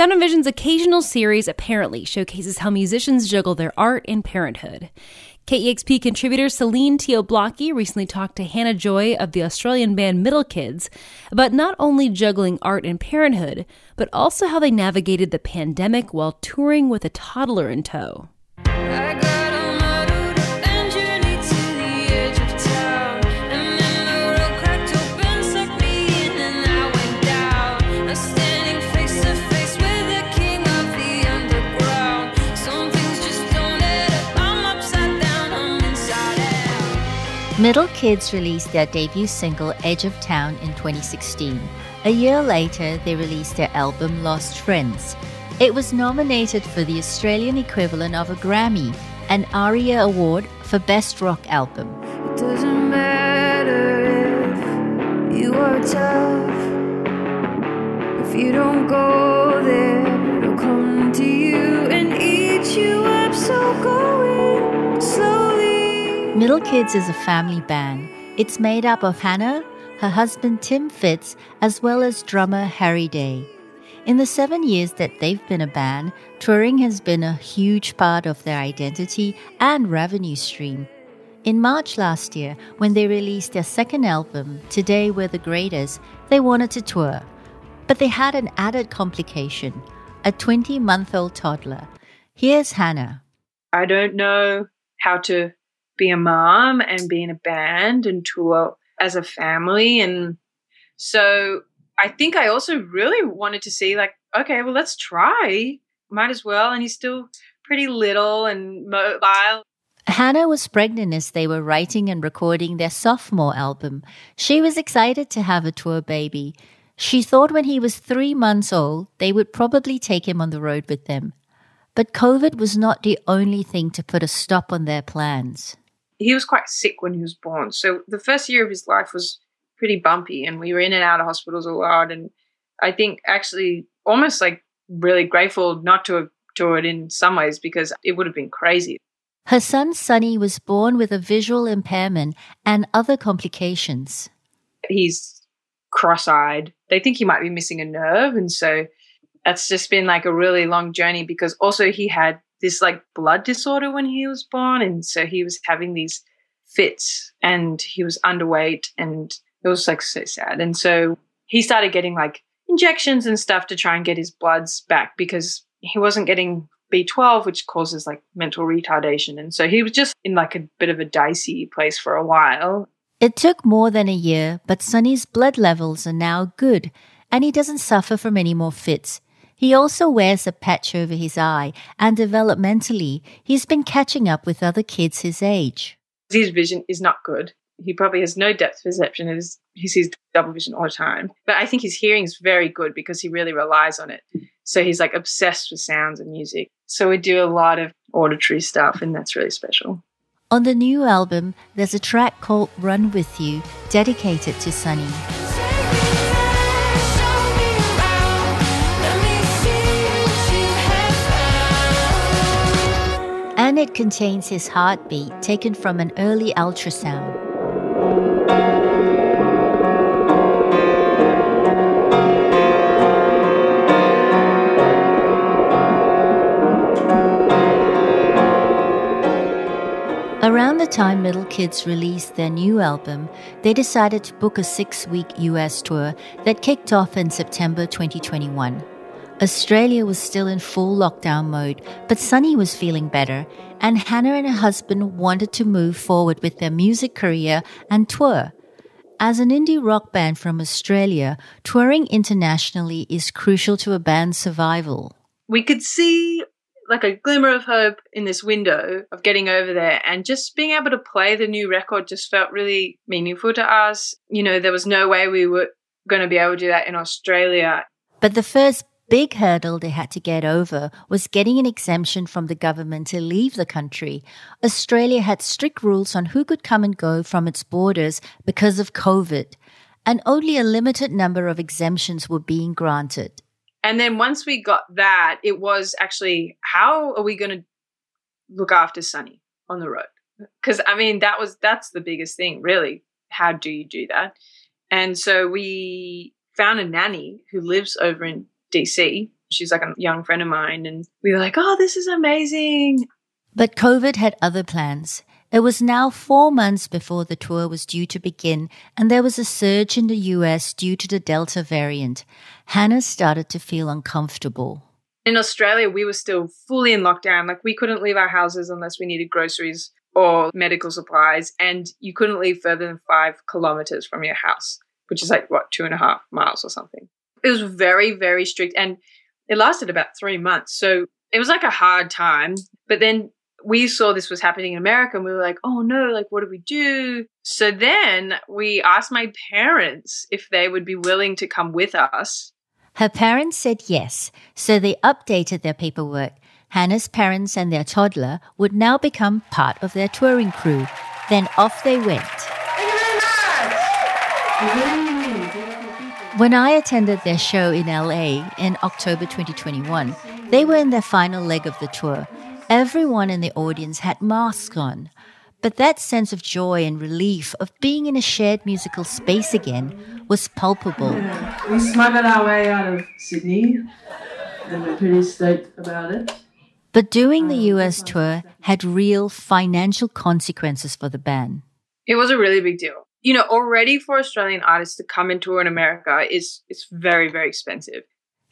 Sound and Vision's occasional series apparently showcases how musicians juggle their art and parenthood. KEXP contributor Celine Teo-Blockey recently talked to Hannah Joy of the Australian band Middle Kids about not only juggling art and parenthood, but also how they navigated the pandemic while touring with a toddler in tow. Middle Kids released their debut single Edge of Town in 2016. A year later, they released their album Lost Friends. It was nominated for the Australian equivalent of a Grammy, an ARIA Award for Best Rock Album. It doesn't matter if you are tough. If you don't go there, Middle Kids is a family band. It's made up of Hannah, her husband Tim Fitz, as well as drummer Harry Day. In the seven years that they've been a band, touring has been a huge part of their identity and revenue stream. In March last year, when they released their second album, Today We're the Greatest, they wanted to tour. But they had an added complication a 20 month old toddler. Here's Hannah. I don't know how to be a mom and be in a band and tour as a family. And so I think I also really wanted to see, like, okay, well, let's try. Might as well. And he's still pretty little and mobile. Hannah was pregnant as they were writing and recording their sophomore album. She was excited to have a tour baby. She thought when he was three months old, they would probably take him on the road with them. But COVID was not the only thing to put a stop on their plans he was quite sick when he was born. So the first year of his life was pretty bumpy, and we were in and out of hospitals a lot. And I think actually almost like really grateful not to have toured in some ways because it would have been crazy. Her son Sonny was born with a visual impairment and other complications. He's cross eyed. They think he might be missing a nerve. And so that's just been like a really long journey because also he had this like blood disorder when he was born. And so he was having these fits and he was underweight and it was like so sad. And so he started getting like injections and stuff to try and get his bloods back because he wasn't getting B12, which causes like mental retardation. And so he was just in like a bit of a dicey place for a while. It took more than a year, but Sonny's blood levels are now good and he doesn't suffer from any more fits. He also wears a patch over his eye, and developmentally, he's been catching up with other kids his age. His vision is not good. He probably has no depth perception. He sees double vision all the time. But I think his hearing is very good because he really relies on it. So he's like obsessed with sounds and music. So we do a lot of auditory stuff, and that's really special. On the new album, there's a track called Run With You, dedicated to Sonny. It contains his heartbeat taken from an early ultrasound. Around the time Middle Kids released their new album, they decided to book a six week US tour that kicked off in September 2021. Australia was still in full lockdown mode, but Sonny was feeling better, and Hannah and her husband wanted to move forward with their music career and tour. As an indie rock band from Australia, touring internationally is crucial to a band's survival. We could see like a glimmer of hope in this window of getting over there and just being able to play the new record just felt really meaningful to us. You know, there was no way we were going to be able to do that in Australia. But the first big hurdle they had to get over was getting an exemption from the government to leave the country. Australia had strict rules on who could come and go from its borders because of COVID, and only a limited number of exemptions were being granted. And then once we got that, it was actually how are we going to look after Sonny on the road? Because I mean, that was that's the biggest thing, really. How do you do that? And so we found a nanny who lives over in DC She's like a young friend of mine. And we were like, oh, this is amazing. But COVID had other plans. It was now four months before the tour was due to begin, and there was a surge in the US due to the Delta variant. Hannah started to feel uncomfortable. In Australia, we were still fully in lockdown. Like, we couldn't leave our houses unless we needed groceries or medical supplies, and you couldn't leave further than five kilometers from your house, which is like, what, two and a half miles or something. It was very, very strict, and it lasted about three months. So it was like a hard time. But then we saw this was happening in America and we were like, oh no, like what do we do? So then we asked my parents if they would be willing to come with us. Her parents said yes, so they updated their paperwork. Hannah's parents and their toddler would now become part of their touring crew. Then off they went. When I attended their show in LA in October 2021, they were in their final leg of the tour. Everyone in the audience had masks on, but that sense of joy and relief of being in a shared musical space again was palpable. We smuggled our way out of Sydney, and we're pretty stoked about it. But doing the US tour had real financial consequences for the band. It was a really big deal. You know, already for Australian artists to come and tour in America is it's very, very expensive.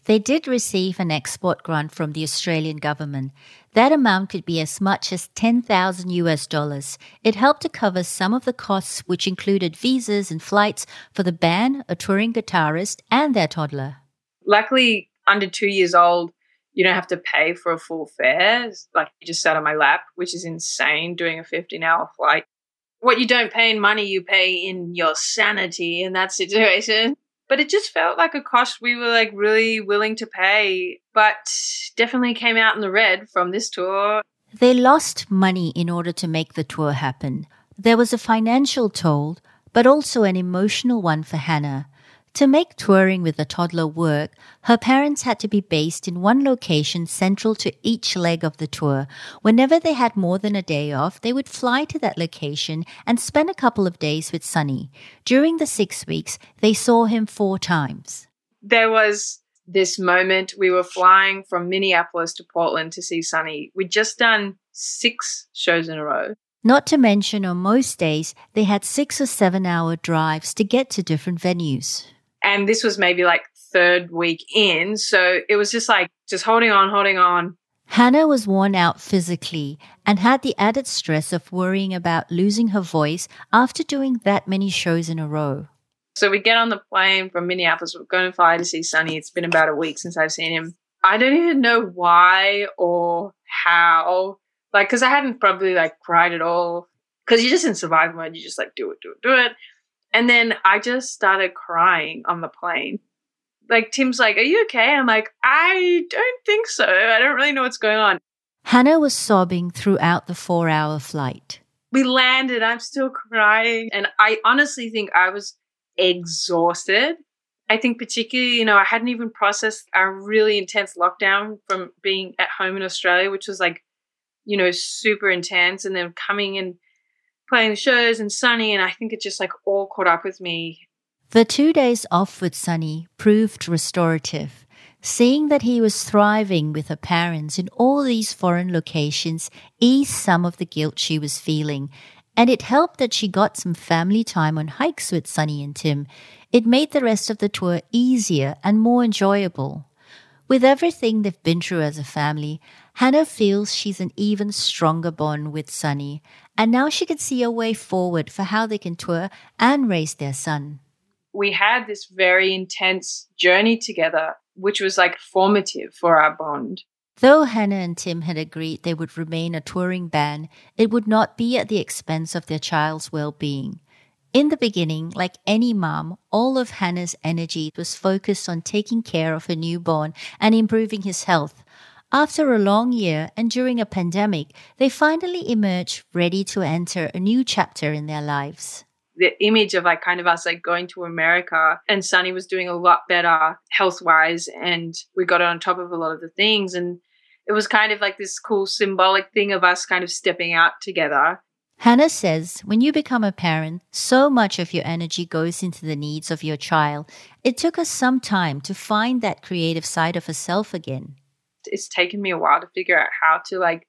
They did receive an export grant from the Australian government. That amount could be as much as 10,000 US dollars. It helped to cover some of the costs, which included visas and flights for the band, a touring guitarist, and their toddler. Luckily, under two years old, you don't have to pay for a full fare. Like you just sat on my lap, which is insane doing a 15 hour flight. What you don't pay in money, you pay in your sanity in that situation but it just felt like a cost we were like really willing to pay, but definitely came out in the red from this tour. They lost money in order to make the tour happen. There was a financial toll, but also an emotional one for Hannah. To make touring with a toddler work, her parents had to be based in one location central to each leg of the tour. Whenever they had more than a day off, they would fly to that location and spend a couple of days with Sonny. During the six weeks, they saw him four times. There was this moment we were flying from Minneapolis to Portland to see Sonny. We'd just done six shows in a row. Not to mention, on most days, they had six or seven hour drives to get to different venues. And this was maybe like third week in. So it was just like, just holding on, holding on. Hannah was worn out physically and had the added stress of worrying about losing her voice after doing that many shows in a row. So we get on the plane from Minneapolis. We're going to fly to see Sonny. It's been about a week since I've seen him. I don't even know why or how. Like, because I hadn't probably like cried at all. Because you're just in survival mode. You just like do it, do it, do it. And then I just started crying on the plane. Like, Tim's like, Are you okay? I'm like, I don't think so. I don't really know what's going on. Hannah was sobbing throughout the four hour flight. We landed. I'm still crying. And I honestly think I was exhausted. I think, particularly, you know, I hadn't even processed a really intense lockdown from being at home in Australia, which was like, you know, super intense. And then coming and playing the shows and Sonny, and I think it just like all caught up with me. The two days off with Sonny proved restorative. Seeing that he was thriving with her parents in all these foreign locations eased some of the guilt she was feeling, and it helped that she got some family time on hikes with Sonny and Tim. It made the rest of the tour easier and more enjoyable. With everything they've been through as a family, Hannah feels she's an even stronger bond with Sonny, and now she can see a way forward for how they can tour and raise their son. We had this very intense journey together, which was like formative for our bond. Though Hannah and Tim had agreed they would remain a touring band, it would not be at the expense of their child's well being. In the beginning, like any mom, all of Hannah's energy was focused on taking care of her newborn and improving his health. After a long year and during a pandemic, they finally emerge ready to enter a new chapter in their lives the image of like kind of us like going to America and Sonny was doing a lot better health wise and we got on top of a lot of the things and it was kind of like this cool symbolic thing of us kind of stepping out together Hannah says when you become a parent, so much of your energy goes into the needs of your child. It took us some time to find that creative side of herself again. It's taken me a while to figure out how to like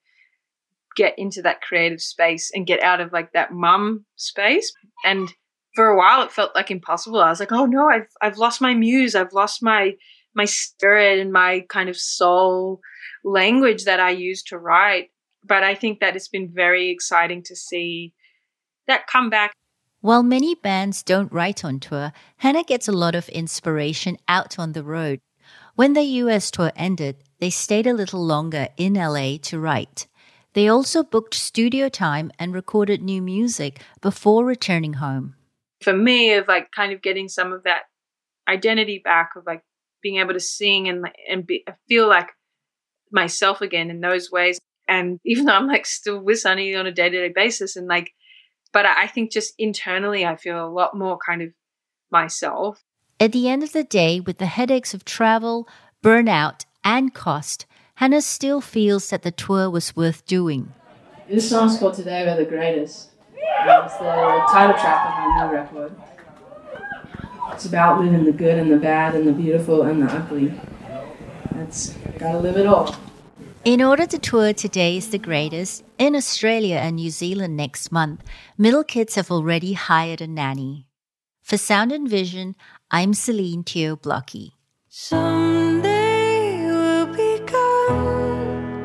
get into that creative space and get out of like that mum space. And for a while it felt like impossible. I was like, "Oh no, I've I've lost my muse. I've lost my my spirit and my kind of soul language that I use to write." But I think that it's been very exciting to see that come back. While many bands don't write on tour, Hannah gets a lot of inspiration out on the road. When the US tour ended, they stayed a little longer in LA to write. They also booked studio time and recorded new music before returning home. For me, of like kind of getting some of that identity back of like being able to sing and and be, uh, feel like myself again in those ways. And even though I'm like still with Sonny on a day to day basis, and like, but I think just internally, I feel a lot more kind of myself. At the end of the day, with the headaches of travel, burnout, and cost, Hannah still feels that the tour was worth doing. This song's called Today We're the Greatest. Um, it's the title track of my new record. It's about living the good and the bad and the beautiful and the ugly. That's gotta live it all. In order to tour Today is the Greatest in Australia and New Zealand next month, Middle Kids have already hired a nanny. For Sound and Vision, I'm Celine Teo Blockey. Someday we'll be gone,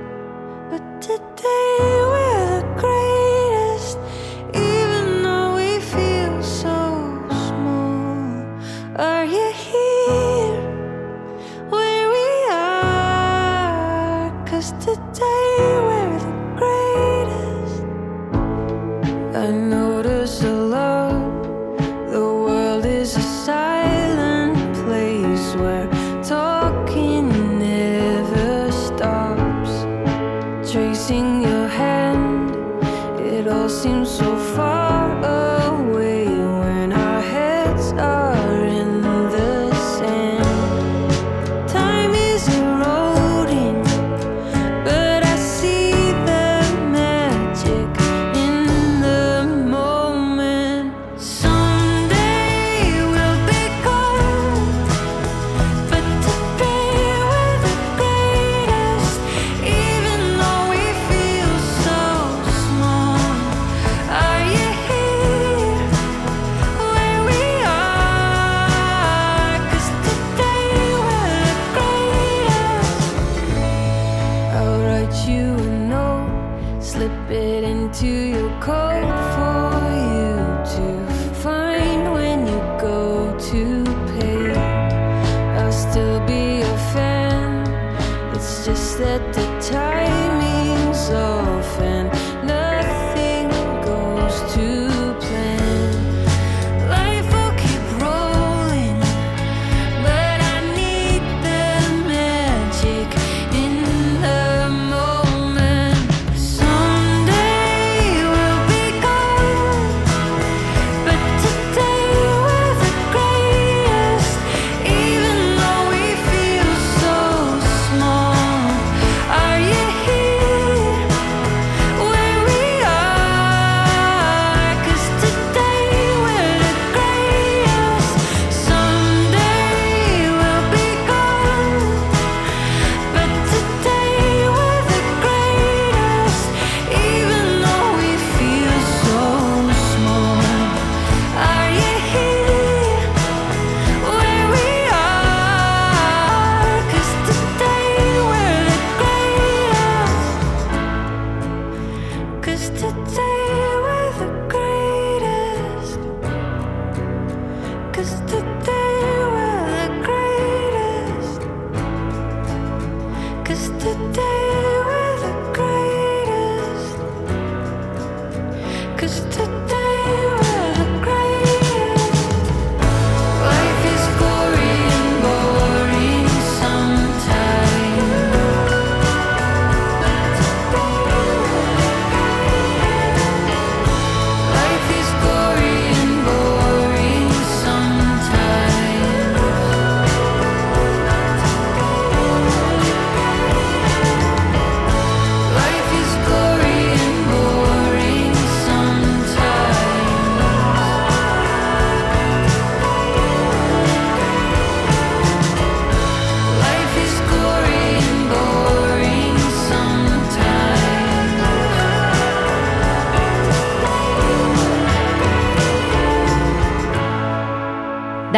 but today Tracing your hand, it all seems so far away just that the timing's off